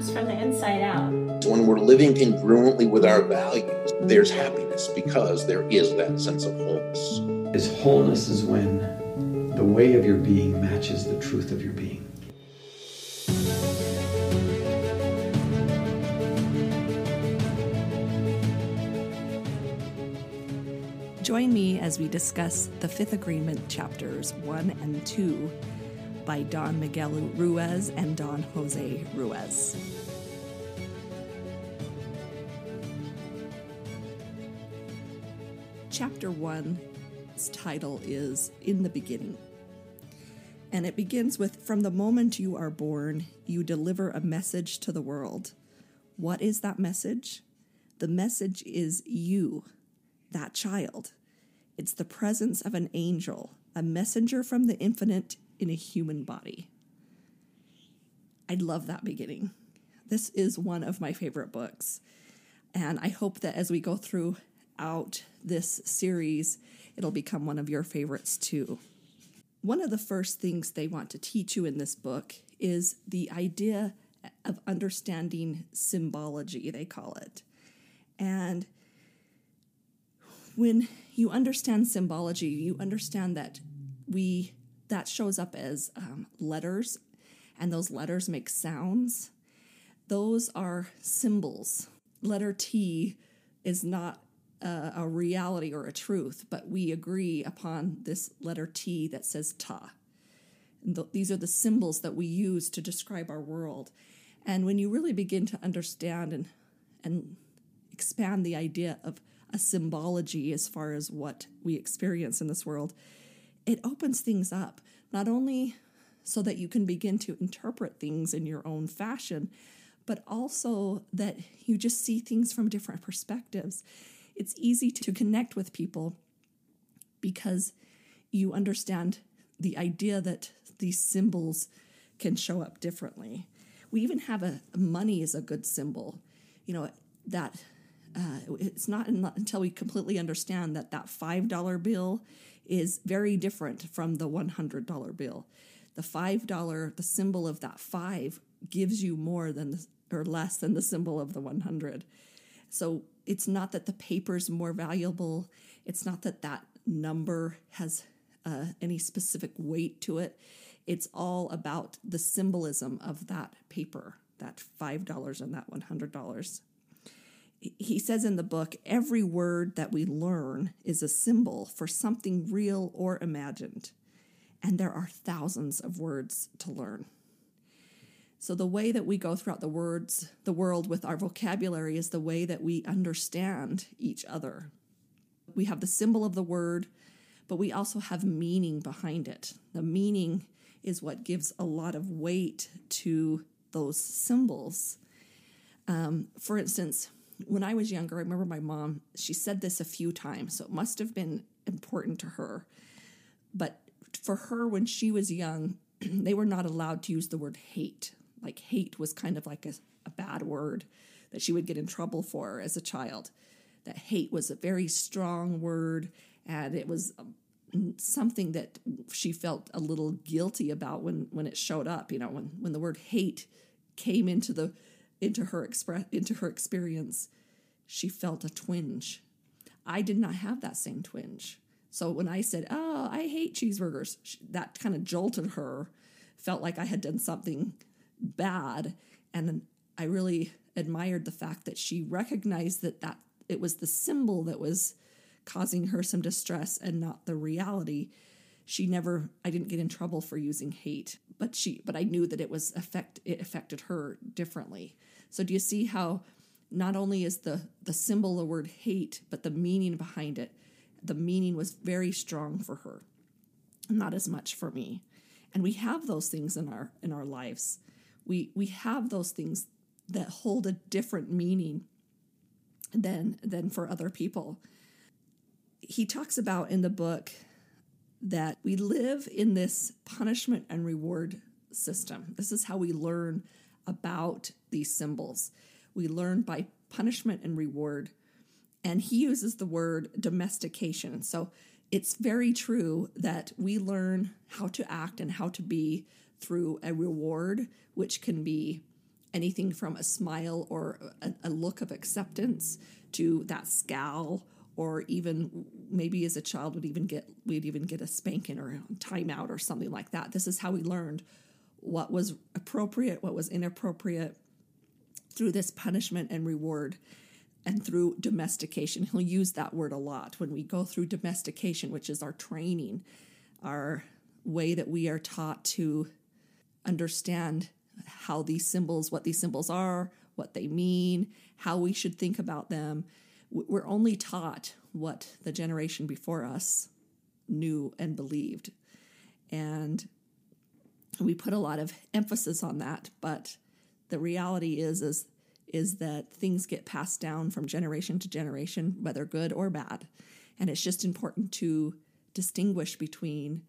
comes from the inside out. When we're living congruently with our values, there's happiness because there is that sense of wholeness. Is wholeness is when the way of your being matches the truth of your being. Join me as we discuss the Fifth Agreement chapters 1 and 2 by Don Miguel Ruiz and Don Jose Ruiz. Chapter 1's title is In the Beginning. And it begins with From the moment you are born, you deliver a message to the world. What is that message? The message is you that child. It's the presence of an angel, a messenger from the infinite in a human body. I love that beginning. This is one of my favorite books. And I hope that as we go throughout this series, it'll become one of your favorites too. One of the first things they want to teach you in this book is the idea of understanding symbology, they call it. And when you understand symbology, you understand that we that shows up as um, letters, and those letters make sounds. Those are symbols. Letter T is not a, a reality or a truth, but we agree upon this letter T that says ta. Th- these are the symbols that we use to describe our world. And when you really begin to understand and and expand the idea of a symbology as far as what we experience in this world, it opens things up, not only so that you can begin to interpret things in your own fashion, but also that you just see things from different perspectives. It's easy to connect with people because you understand the idea that these symbols can show up differently. We even have a money is a good symbol. You know, that uh, it's not until we completely understand that that $5 bill is very different from the $100 bill. The $5, the symbol of that 5 gives you more than the, or less than the symbol of the 100. So it's not that the paper is more valuable. It's not that that number has uh, any specific weight to it. It's all about the symbolism of that paper, that $5 and that $100 he says in the book every word that we learn is a symbol for something real or imagined. And there are thousands of words to learn. So the way that we go throughout the words, the world with our vocabulary is the way that we understand each other. We have the symbol of the word, but we also have meaning behind it. The meaning is what gives a lot of weight to those symbols. Um, for instance, when I was younger, I remember my mom, she said this a few times, so it must have been important to her. But for her, when she was young, they were not allowed to use the word hate. Like, hate was kind of like a, a bad word that she would get in trouble for as a child. That hate was a very strong word, and it was um, something that she felt a little guilty about when when it showed up. You know, when when the word hate came into the into her express into her experience, she felt a twinge. I did not have that same twinge. So when I said, "Oh, I hate cheeseburgers," that kind of jolted her. Felt like I had done something bad, and I really admired the fact that she recognized that that it was the symbol that was causing her some distress and not the reality. She never i didn't get in trouble for using hate but she but i knew that it was affect it affected her differently. So do you see how not only is the the symbol the word hate but the meaning behind it? The meaning was very strong for her not as much for me. And we have those things in our in our lives we we have those things that hold a different meaning than than for other people he talks about in the book that we live in this punishment and reward system. This is how we learn about these symbols. We learn by punishment and reward. And he uses the word domestication. So it's very true that we learn how to act and how to be through a reward, which can be anything from a smile or a, a look of acceptance to that scowl or even maybe as a child would even get we'd even get a spanking or a timeout or something like that. This is how we learned what was appropriate what was inappropriate through this punishment and reward and through domestication. He'll use that word a lot when we go through domestication which is our training our way that we are taught to understand how these symbols what these symbols are what they mean how we should think about them we're only taught what the generation before us knew and believed. And we put a lot of emphasis on that, but the reality is is is that things get passed down from generation to generation, whether good or bad. And it's just important to distinguish between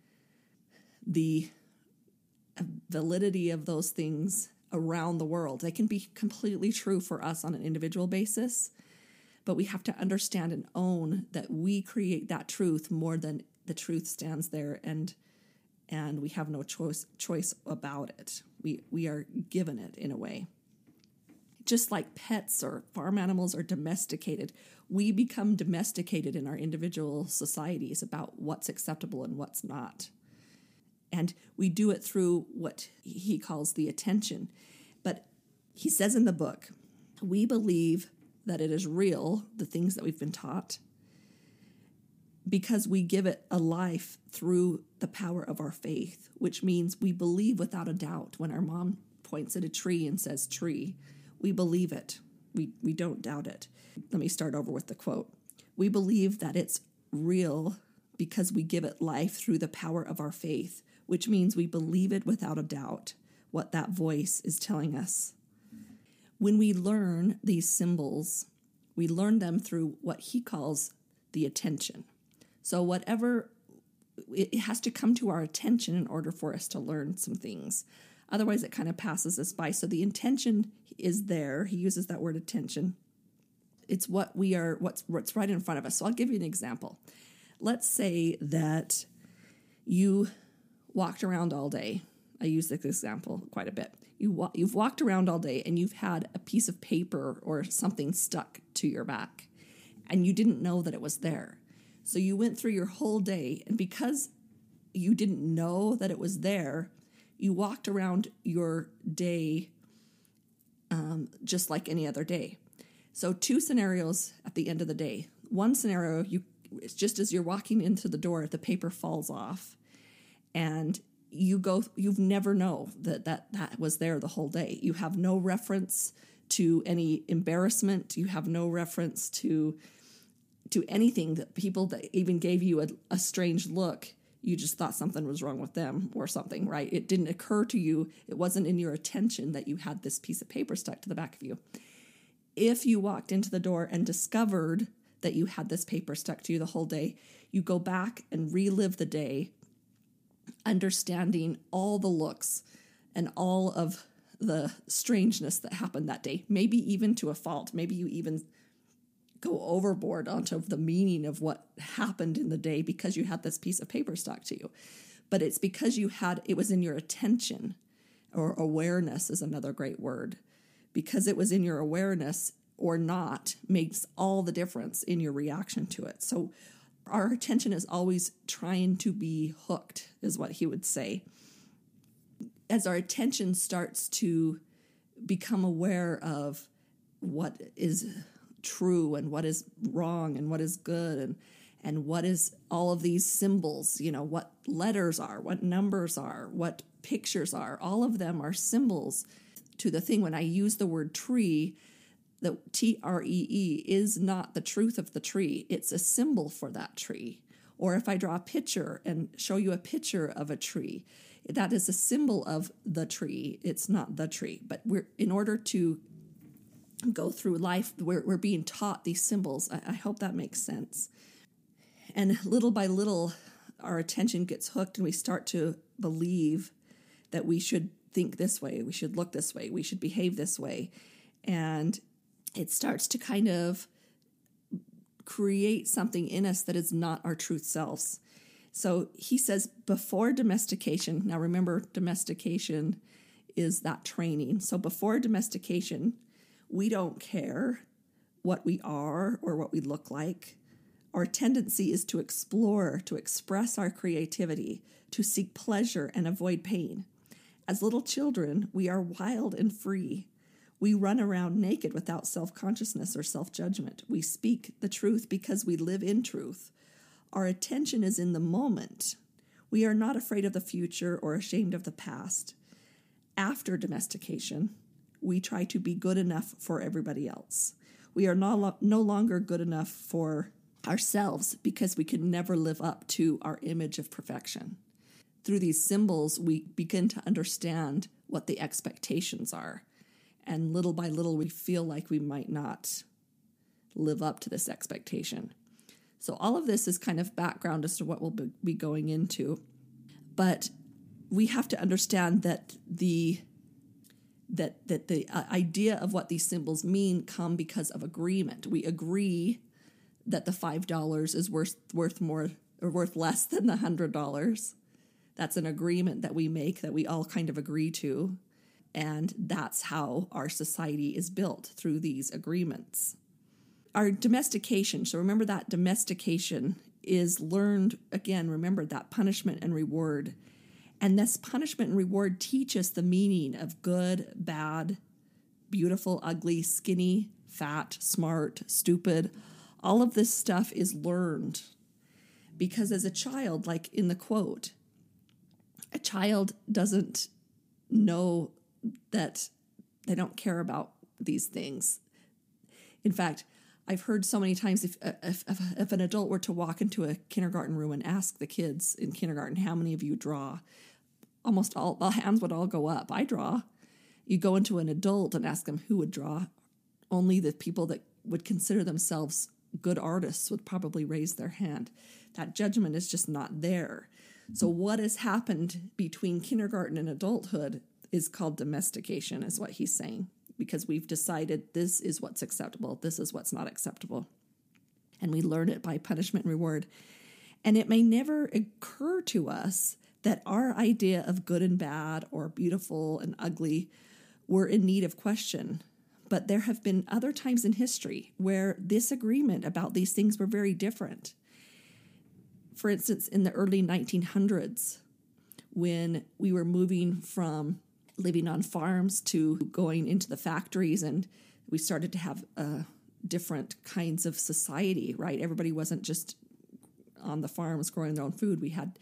the validity of those things around the world. They can be completely true for us on an individual basis, but we have to understand and own that we create that truth more than the truth stands there and and we have no choice choice about it. We we are given it in a way. Just like pets or farm animals are domesticated we become domesticated in our individual societies about what's acceptable and what's not and we do it through what he calls the attention but he says in the book we believe that it is real, the things that we've been taught, because we give it a life through the power of our faith, which means we believe without a doubt. When our mom points at a tree and says tree, we believe it. We, we don't doubt it. Let me start over with the quote. We believe that it's real because we give it life through the power of our faith, which means we believe it without a doubt, what that voice is telling us. When we learn these symbols, we learn them through what he calls the attention. So, whatever, it has to come to our attention in order for us to learn some things. Otherwise, it kind of passes us by. So, the intention is there. He uses that word attention. It's what we are, what's, what's right in front of us. So, I'll give you an example. Let's say that you walked around all day. I use this example quite a bit you wa- you've walked around all day and you've had a piece of paper or something stuck to your back and you didn't know that it was there. So you went through your whole day and because you didn't know that it was there, you walked around your day um, just like any other day. So two scenarios at the end of the day. One scenario, you it's just as you're walking into the door, the paper falls off, and you go you've never know that that that was there the whole day. You have no reference to any embarrassment. You have no reference to to anything that people that even gave you a, a strange look you just thought something was wrong with them or something right? It didn't occur to you. It wasn't in your attention that you had this piece of paper stuck to the back of you. If you walked into the door and discovered that you had this paper stuck to you the whole day you go back and relive the day understanding all the looks and all of the strangeness that happened that day, maybe even to a fault. Maybe you even go overboard onto the meaning of what happened in the day because you had this piece of paper stuck to you. But it's because you had it was in your attention, or awareness is another great word. Because it was in your awareness or not makes all the difference in your reaction to it. So our attention is always trying to be hooked, is what he would say. As our attention starts to become aware of what is true and what is wrong and what is good and and what is all of these symbols you know what letters are what numbers are what pictures are all of them are symbols to the thing when i use the word tree the T R E E is not the truth of the tree, it's a symbol for that tree. Or if I draw a picture and show you a picture of a tree, that is a symbol of the tree. It's not the tree. But we're in order to go through life, we're, we're being taught these symbols. I, I hope that makes sense. And little by little, our attention gets hooked and we start to believe that we should think this way, we should look this way, we should behave this way. And it starts to kind of create something in us that is not our truth selves. So he says before domestication, now remember, domestication is that training. So before domestication, we don't care what we are or what we look like. Our tendency is to explore, to express our creativity, to seek pleasure and avoid pain. As little children, we are wild and free. We run around naked without self consciousness or self judgment. We speak the truth because we live in truth. Our attention is in the moment. We are not afraid of the future or ashamed of the past. After domestication, we try to be good enough for everybody else. We are no, no longer good enough for ourselves because we can never live up to our image of perfection. Through these symbols, we begin to understand what the expectations are. And little by little, we feel like we might not live up to this expectation. So, all of this is kind of background as to what we'll be going into. But we have to understand that the that that the uh, idea of what these symbols mean come because of agreement. We agree that the five dollars is worth worth more or worth less than the hundred dollars. That's an agreement that we make that we all kind of agree to, and that's how our society is built through these agreements our domestication. So remember that domestication is learned again, remember that punishment and reward. And this punishment and reward teach us the meaning of good, bad, beautiful, ugly, skinny, fat, smart, stupid. All of this stuff is learned because as a child, like in the quote, a child doesn't know that they don't care about these things. In fact, I've heard so many times if, uh, if, if, if, an adult were to walk into a kindergarten room and ask the kids in kindergarten, how many of you draw? Almost all the hands would all go up. I draw. You go into an adult and ask them who would draw. Only the people that would consider themselves good artists would probably raise their hand. That judgment is just not there. So, what has happened between kindergarten and adulthood is called domestication, is what he's saying because we've decided this is what's acceptable, this is what's not acceptable. And we learn it by punishment and reward. And it may never occur to us that our idea of good and bad or beautiful and ugly were in need of question. But there have been other times in history where this agreement about these things were very different. For instance, in the early 1900s, when we were moving from living on farms to going into the factories and we started to have uh, different kinds of society right? Everybody wasn't just on the farms growing their own food. We had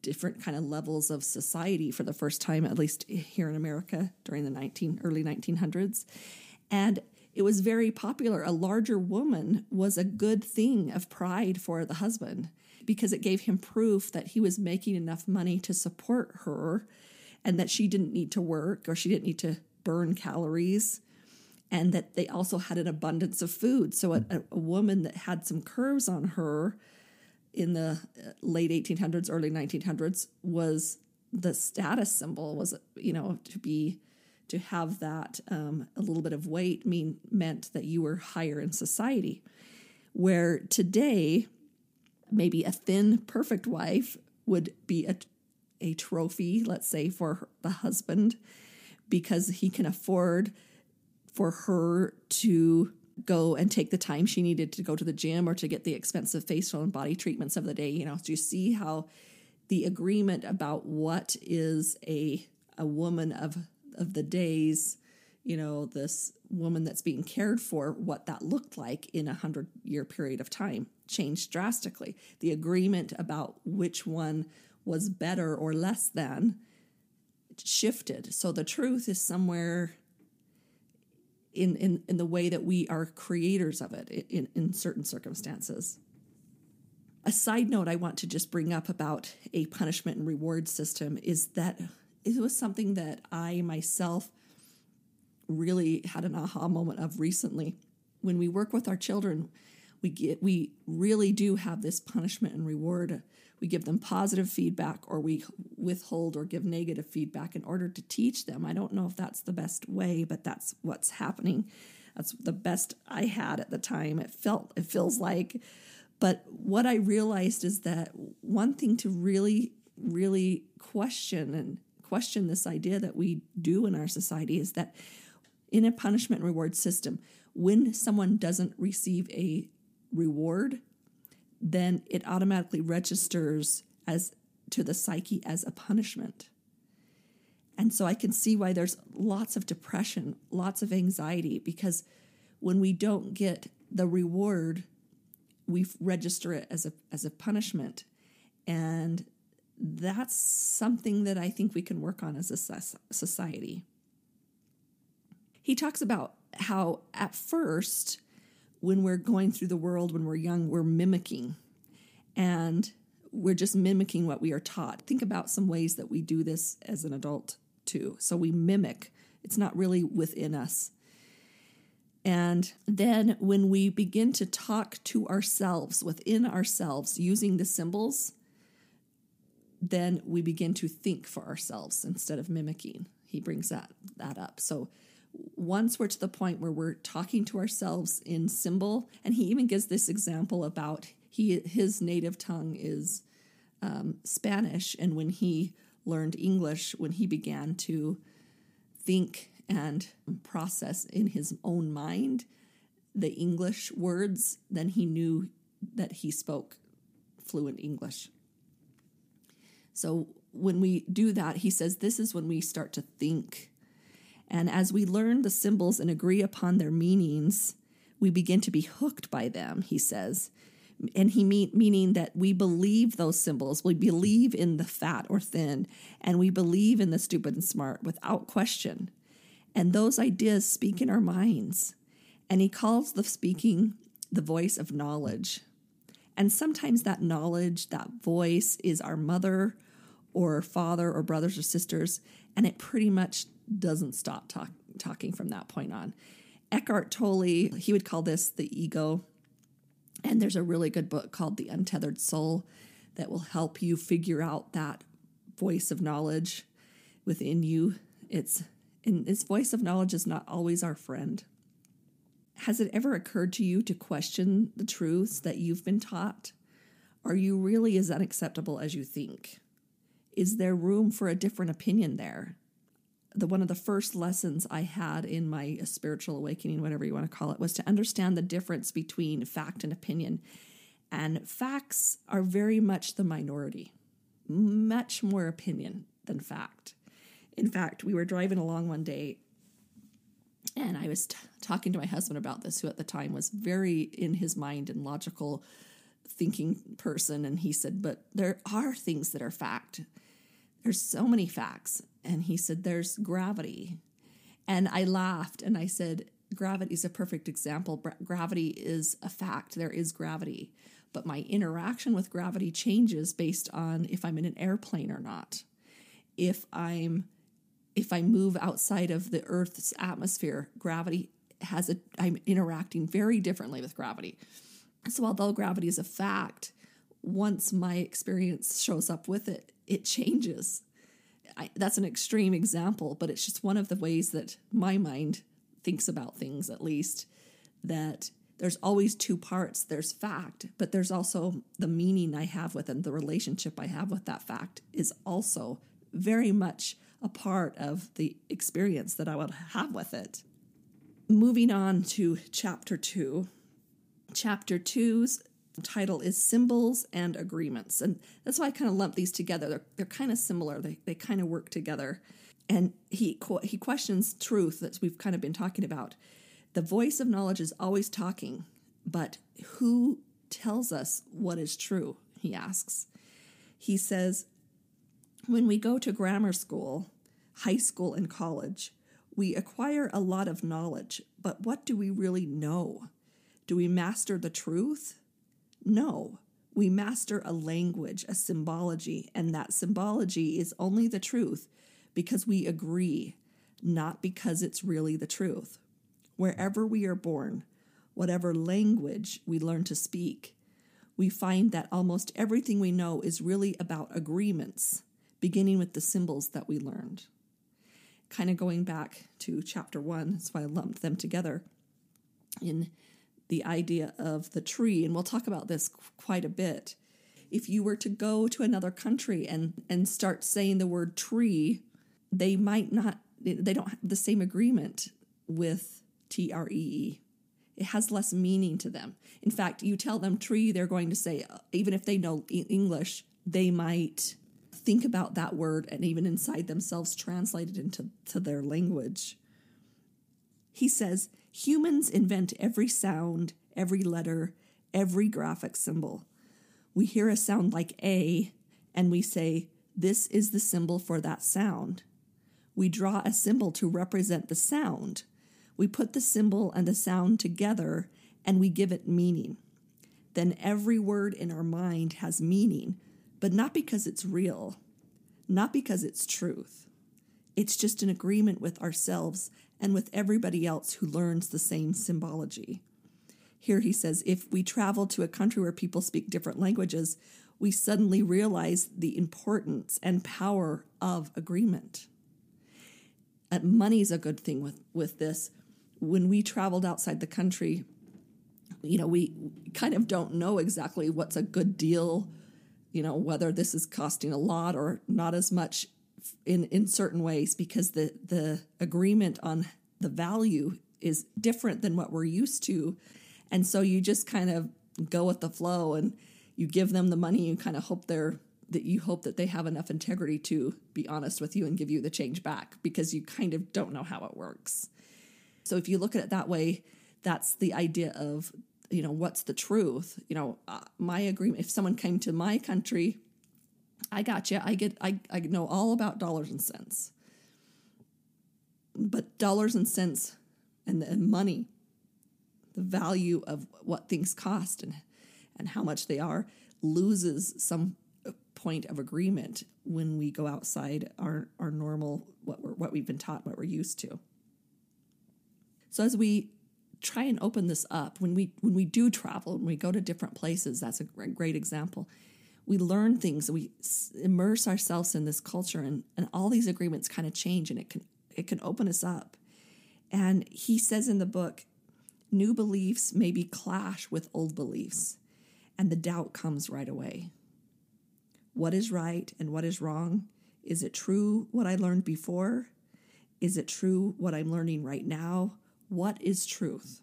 different kind of levels of society for the first time at least here in america during the 19 early 1900s and it was very popular. A larger woman was a good thing of pride for the husband because it gave him proof that he was making enough money to support her and that she didn't need to work or she didn't need to burn calories and that they also had an abundance of food. So a, a, woman that had some curves on her in the uh, late 1800s, early 1900s was the status symbol. Was you know to be to have that um, a little bit of weight mean meant that you were higher in society. Where today, maybe a thin, perfect wife would be a a trophy, let's say, for the husband, because he can afford for her to go and take the time she needed to go to the gym or to get the expensive facial and body treatments of the day. You know, do you see how the agreement about what is a a woman of of the days, you know, this woman that's being cared for, what that looked like in a hundred year period of time changed drastically. The agreement about which one was better or less than shifted. So the truth is somewhere in, in, in the way that we are creators of it in, in certain circumstances. A side note I want to just bring up about a punishment and reward system is that it was something that I myself really had an aha moment of recently. When we work with our children, we get we really do have this punishment and reward we give them positive feedback or we withhold or give negative feedback in order to teach them. I don't know if that's the best way, but that's what's happening. That's the best I had at the time. It felt it feels like but what I realized is that one thing to really really question and question this idea that we do in our society is that in a punishment reward system, when someone doesn't receive a reward, then it automatically registers as to the psyche as a punishment. And so I can see why there's lots of depression, lots of anxiety, because when we don't get the reward, we register it as a as a punishment. And that's something that I think we can work on as a society. He talks about how at first, when we're going through the world, when we're young, we're mimicking. And we're just mimicking what we are taught. Think about some ways that we do this as an adult too. So we mimic, it's not really within us. And then when we begin to talk to ourselves within ourselves using the symbols, then we begin to think for ourselves instead of mimicking. He brings that that up. So once we're to the point where we're talking to ourselves in symbol, and he even gives this example about he his native tongue is um, Spanish, and when he learned English, when he began to think and process in his own mind the English words, then he knew that he spoke fluent English. So when we do that, he says this is when we start to think. And as we learn the symbols and agree upon their meanings, we begin to be hooked by them, he says. And he mean, meaning that we believe those symbols. We believe in the fat or thin and we believe in the stupid and smart without question. And those ideas speak in our minds. And he calls the speaking the voice of knowledge. And sometimes that knowledge that voice is our mother or father or brothers or sisters and it pretty much doesn't stop talk, talking from that point on eckhart tolle he would call this the ego and there's a really good book called The Untethered Soul that will help you figure out that voice of knowledge within you. It's and this voice of knowledge is not always our friend. Has it ever occurred to you to question the truths that you've been taught? Are you really as unacceptable as you think? Is there room for a different opinion there? The one of the first lessons I had in my spiritual awakening, whatever you want to call it, was to understand the difference between fact and opinion. And facts are very much the minority, much more opinion than fact. In fact, we were driving along one day and I was t- talking to my husband about this, who at the time was very in his mind and logical thinking person. And he said, But there are things that are fact. There's so many facts. And he said, There's gravity. And I laughed and I said, Gravity is a perfect example. Gravity is a fact. There is gravity. But my interaction with gravity changes based on if I'm in an airplane or not. If I'm if I move outside of the Earth's atmosphere, gravity has a I'm interacting very differently with gravity. So although gravity is a fact, once my experience shows up with it, it changes. I, that's an extreme example, but it's just one of the ways that my mind thinks about things, at least, that there's always two parts there's fact, but there's also the meaning I have with it, the relationship I have with that fact is also very much a part of the experience that I would have with it. Moving on to chapter two. Chapter two's title is Symbols and Agreements. And that's why I kind of lump these together. They're, they're kind of similar, they, they kind of work together. And he, he questions truth that we've kind of been talking about. The voice of knowledge is always talking, but who tells us what is true? He asks. He says, when we go to grammar school, high school, and college, we acquire a lot of knowledge, but what do we really know? Do we master the truth? No, we master a language, a symbology, and that symbology is only the truth because we agree, not because it's really the truth. Wherever we are born, whatever language we learn to speak, we find that almost everything we know is really about agreements, beginning with the symbols that we learned. Kind of going back to chapter one, that's why I lumped them together. In the idea of the tree, and we'll talk about this quite a bit. If you were to go to another country and, and start saying the word tree they might not, they don't have the same agreement with T R E E. It has less meaning to them. In fact, you tell them tree, they're going to say, uh, even if they know English, they might think about that word and even inside themselves translate it into to their language. He says, humans invent every sound, every letter, every graphic symbol. We hear a sound like A and we say, This is the symbol for that sound. We draw a symbol to represent the sound. We put the symbol and the sound together and we give it meaning. Then every word in our mind has meaning, but not because it's real, not because it's truth. It's just an agreement with ourselves and with everybody else who learns the same symbology. Here he says if we travel to a country where people speak different languages, we suddenly realize the importance and power of agreement. Uh, money's a good thing with, with this. When we traveled outside the country, you know, we kind of don't know exactly what's a good deal, you know, whether this is costing a lot or not as much in, in certain ways because the, the agreement on the value is different than what we're used to. And so you just kind of go with the flow and you give them the money, you kind of hope they're that you hope that they have enough integrity to be honest with you and give you the change back because you kind of don't know how it works. So if you look at it that way, that's the idea of you know what's the truth. You know, uh, my agreement. If someone came to my country, I got you. I get. I I know all about dollars and cents, but dollars and cents and, and money, the value of what things cost and and how much they are loses some point of agreement when we go outside our, our normal what we're what we've been taught what we're used to so as we try and open this up when we when we do travel when we go to different places that's a great example we learn things we immerse ourselves in this culture and, and all these agreements kind of change and it can it can open us up and he says in the book new beliefs maybe clash with old beliefs and the doubt comes right away. What is right and what is wrong? Is it true what I learned before? Is it true what I'm learning right now? What is truth?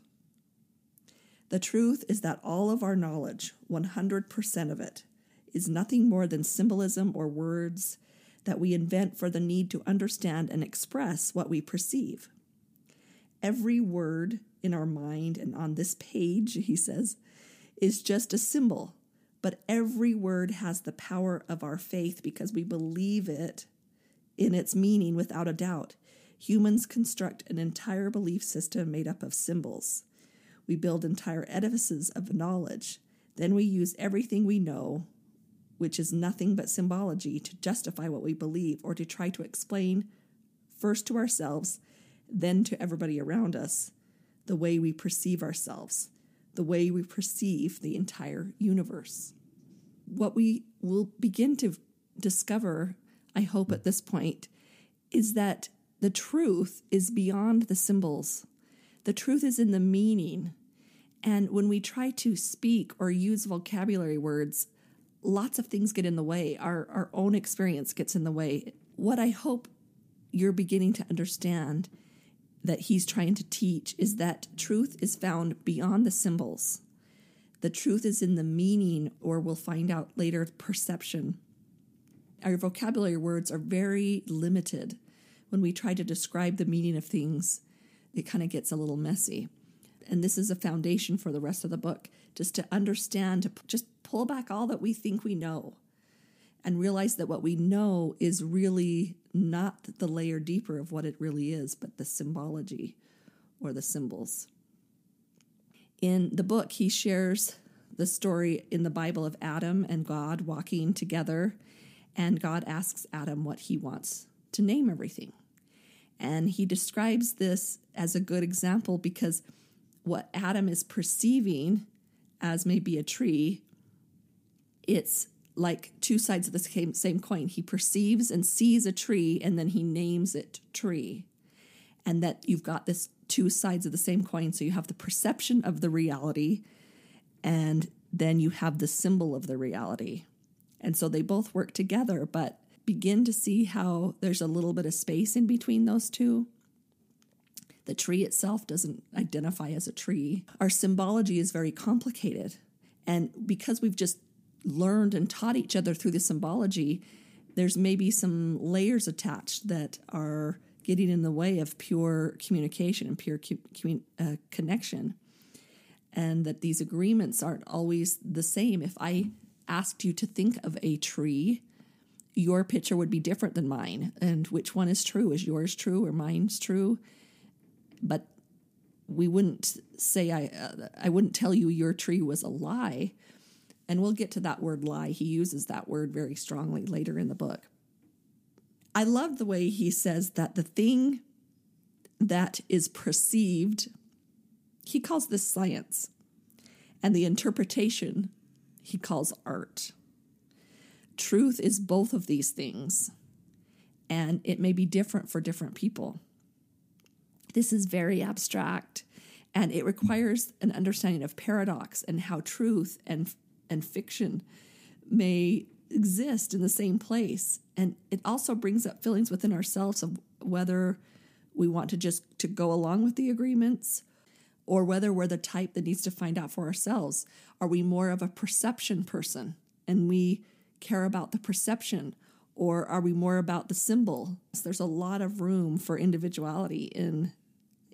The truth is that all of our knowledge, 100% of it, is nothing more than symbolism or words that we invent for the need to understand and express what we perceive. Every word in our mind and on this page, he says, is just a symbol, but every word has the power of our faith because we believe it in its meaning without a doubt. Humans construct an entire belief system made up of symbols. We build entire edifices of knowledge. Then we use everything we know, which is nothing but symbology, to justify what we believe or to try to explain, first to ourselves, then to everybody around us, the way we perceive ourselves the way we perceive the entire universe. What we will begin to discover, I hope at this point, is that the truth is beyond the symbols. The truth is in the meaning. And when we try to speak or use vocabulary words, lots of things get in the way. Our, our own experience gets in the way. What I hope you're beginning to understand that he's trying to teach is that truth is found beyond the symbols. The truth is in the meaning, or we'll find out later, perception. Our vocabulary words are very limited. When we try to describe the meaning of things, it kind of gets a little messy. And this is a foundation for the rest of the book, just to understand, to just pull back all that we think we know and realize that what we know is really not the layer deeper of what it really is, but the symbology or the symbols. In the book, he shares the story in the Bible of Adam and God walking together, and God asks Adam what he wants to name everything. And he describes this as a good example because what Adam is perceiving as maybe a tree, it's like two sides of the same, same coin. He perceives and sees a tree and then he names it tree. And that you've got this two sides of the same coin. So you have the perception of the reality and then you have the symbol of the reality. And so they both work together, but begin to see how there's a little bit of space in between those two. The tree itself doesn't identify as a tree. Our symbology is very complicated. And because we've just learned and taught each other through the symbology, there's maybe some layers attached that are getting in the way of pure communication and pure uh, connection. And that these agreements aren't always the same. If I asked you to think of a tree, your picture would be different than mine. And which one is true? Is yours true or mine's true? But we wouldn't say I uh, I wouldn't tell you your tree was a lie. And we'll get to that word lie. He uses that word very strongly later in the book. I love the way he says that the thing that is perceived, he calls this science, and the interpretation he calls art. Truth is both of these things, and it may be different for different people. This is very abstract, and it requires an understanding of paradox and how truth and and fiction may exist in the same place. And it also brings up feelings within ourselves of whether we want to just to go along with the agreements or whether we're the type that needs to find out for ourselves. Are we more of a perception person and we care about the perception or are we more about the symbol? So there's a lot of room for individuality in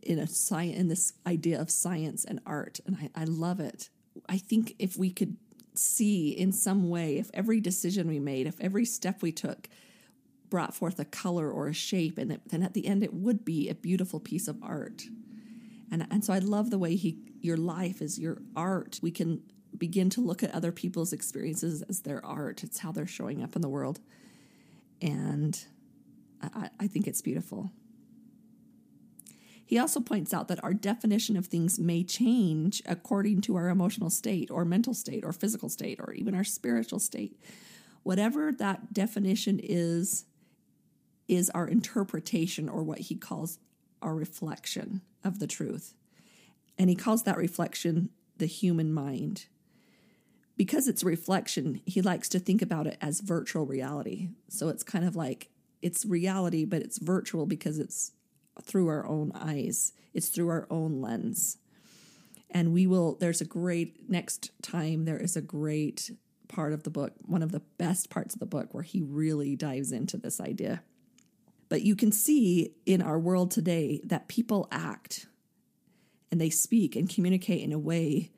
in a science in this idea of science and art and I, I love it. I think if we could see in some way if every decision we made, if every step we took brought forth a color or a shape, and then at the end it would be a beautiful piece of art. And, and so I love the way he your life is your art. We can begin to look at other people's experiences as their art. It's how they're showing up in the world. And I, I think it's beautiful. He also points out that our definition of things may change according to our emotional state or mental state or physical state or even our spiritual state. Whatever that definition is, is our interpretation or what he calls our reflection of the truth. And he calls that reflection the human mind. Because it's reflection, he likes to think about it as virtual reality. So it's kind of like it's reality, but it's virtual because it's through our own eyes, it's through our own lens. And we will, there's a great, next time, there is a great part of the book, one of the best parts of the book, where he really dives into this idea. But you can see in our world today that people act and they speak and communicate in a way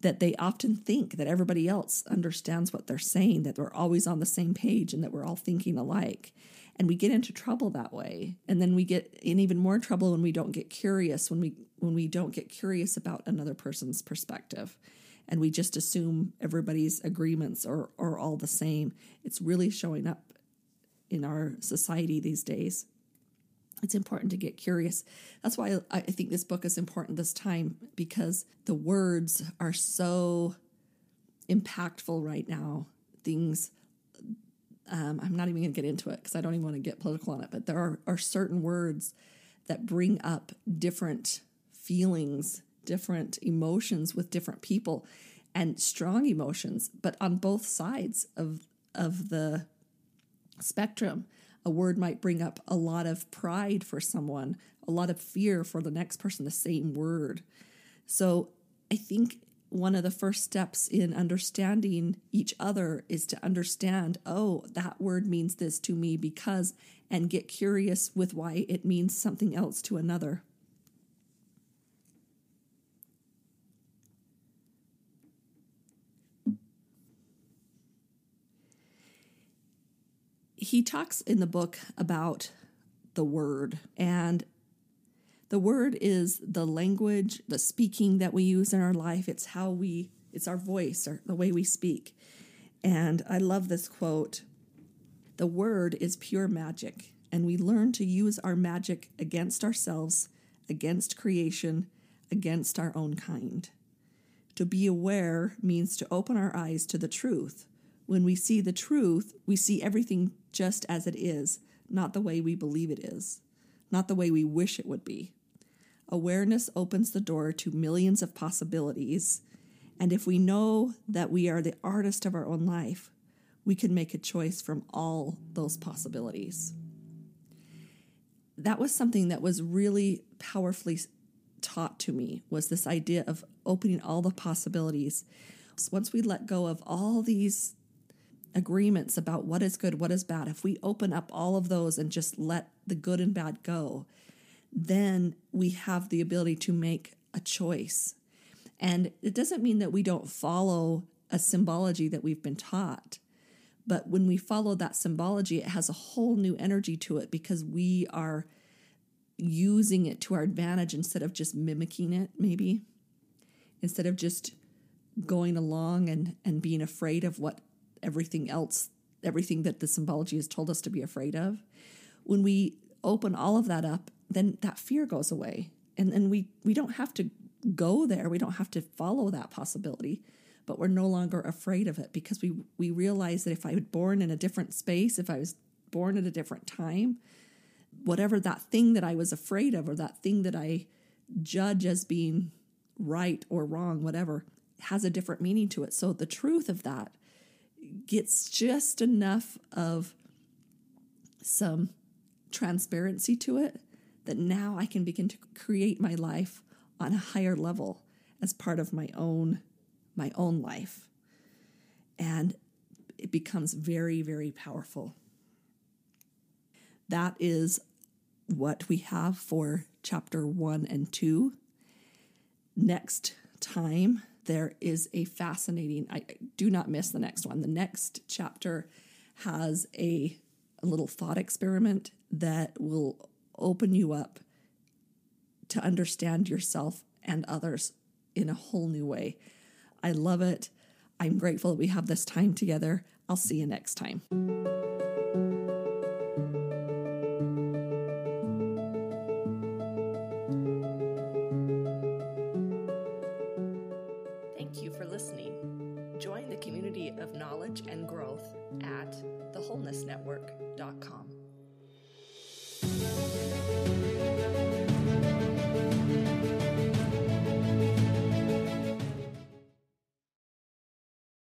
that they often think that everybody else understands what they're saying, that we're always on the same page and that we're all thinking alike and we get into trouble that way. And then we get in even more trouble when we don't get curious when we when we don't get curious about another person's perspective. And we just assume everybody's agreements are, are all the same. It's really showing up in our society these days. It's important to get curious. That's why i think this book is important this time because the words are so impactful right now. Things um, I'm not even going to get into it because I don't even want to get political on it, but there are, are certain words that bring up different feelings, different emotions with different people, and strong emotions, but on both sides of, of the spectrum. A word might bring up a lot of pride for someone, a lot of fear for the next person, the same word. So I think one of the first steps in understanding each other is to understand, oh, that word means this to me because, and get curious with why it means something else to another. He talks in the book about the word and the word is the language, the speaking that we use in our life. It's how we, it's our voice, or the way we speak. And I love this quote The word is pure magic, and we learn to use our magic against ourselves, against creation, against our own kind. To be aware means to open our eyes to the truth. When we see the truth, we see everything just as it is, not the way we believe it is, not the way we wish it would be. Awareness opens the door to millions of possibilities. And if we know that we are the artist of our own life, we can make a choice from all those possibilities. That was something that was really powerfully taught to me was this idea of opening all the possibilities. So once we let go of all these agreements about what is good, what is bad, if we open up all of those and just let the good and bad go, then we have the ability to make a choice. And it doesn't mean that we don't follow a symbology that we've been taught. But when we follow that symbology, it has a whole new energy to it because we are using it to our advantage instead of just mimicking it, maybe. Instead of just going along and, and being afraid of what everything else, everything that the symbology has told us to be afraid of. When we open all of that up, then that fear goes away. And, then we, we don't have to go there. We don't have to follow that possibility, but we're no longer afraid of it because we, we realize that if I was born in a different space, if I was born at a different time, whatever that thing that I was afraid of or that thing that I judge as being right or wrong, whatever, has a different meaning to it. So the truth of that gets just enough of some transparency to it that now I can begin to create my life on a higher level as part of my own my own life. And it becomes very very powerful. That is what we have for chapter 1 and 2. Next time there is a fascinating I do not miss the next one. The next chapter has a, a little thought experiment that will open you up to understand yourself and others in a whole new way. I love it. I'm grateful that we have this time together. I'll see you next time.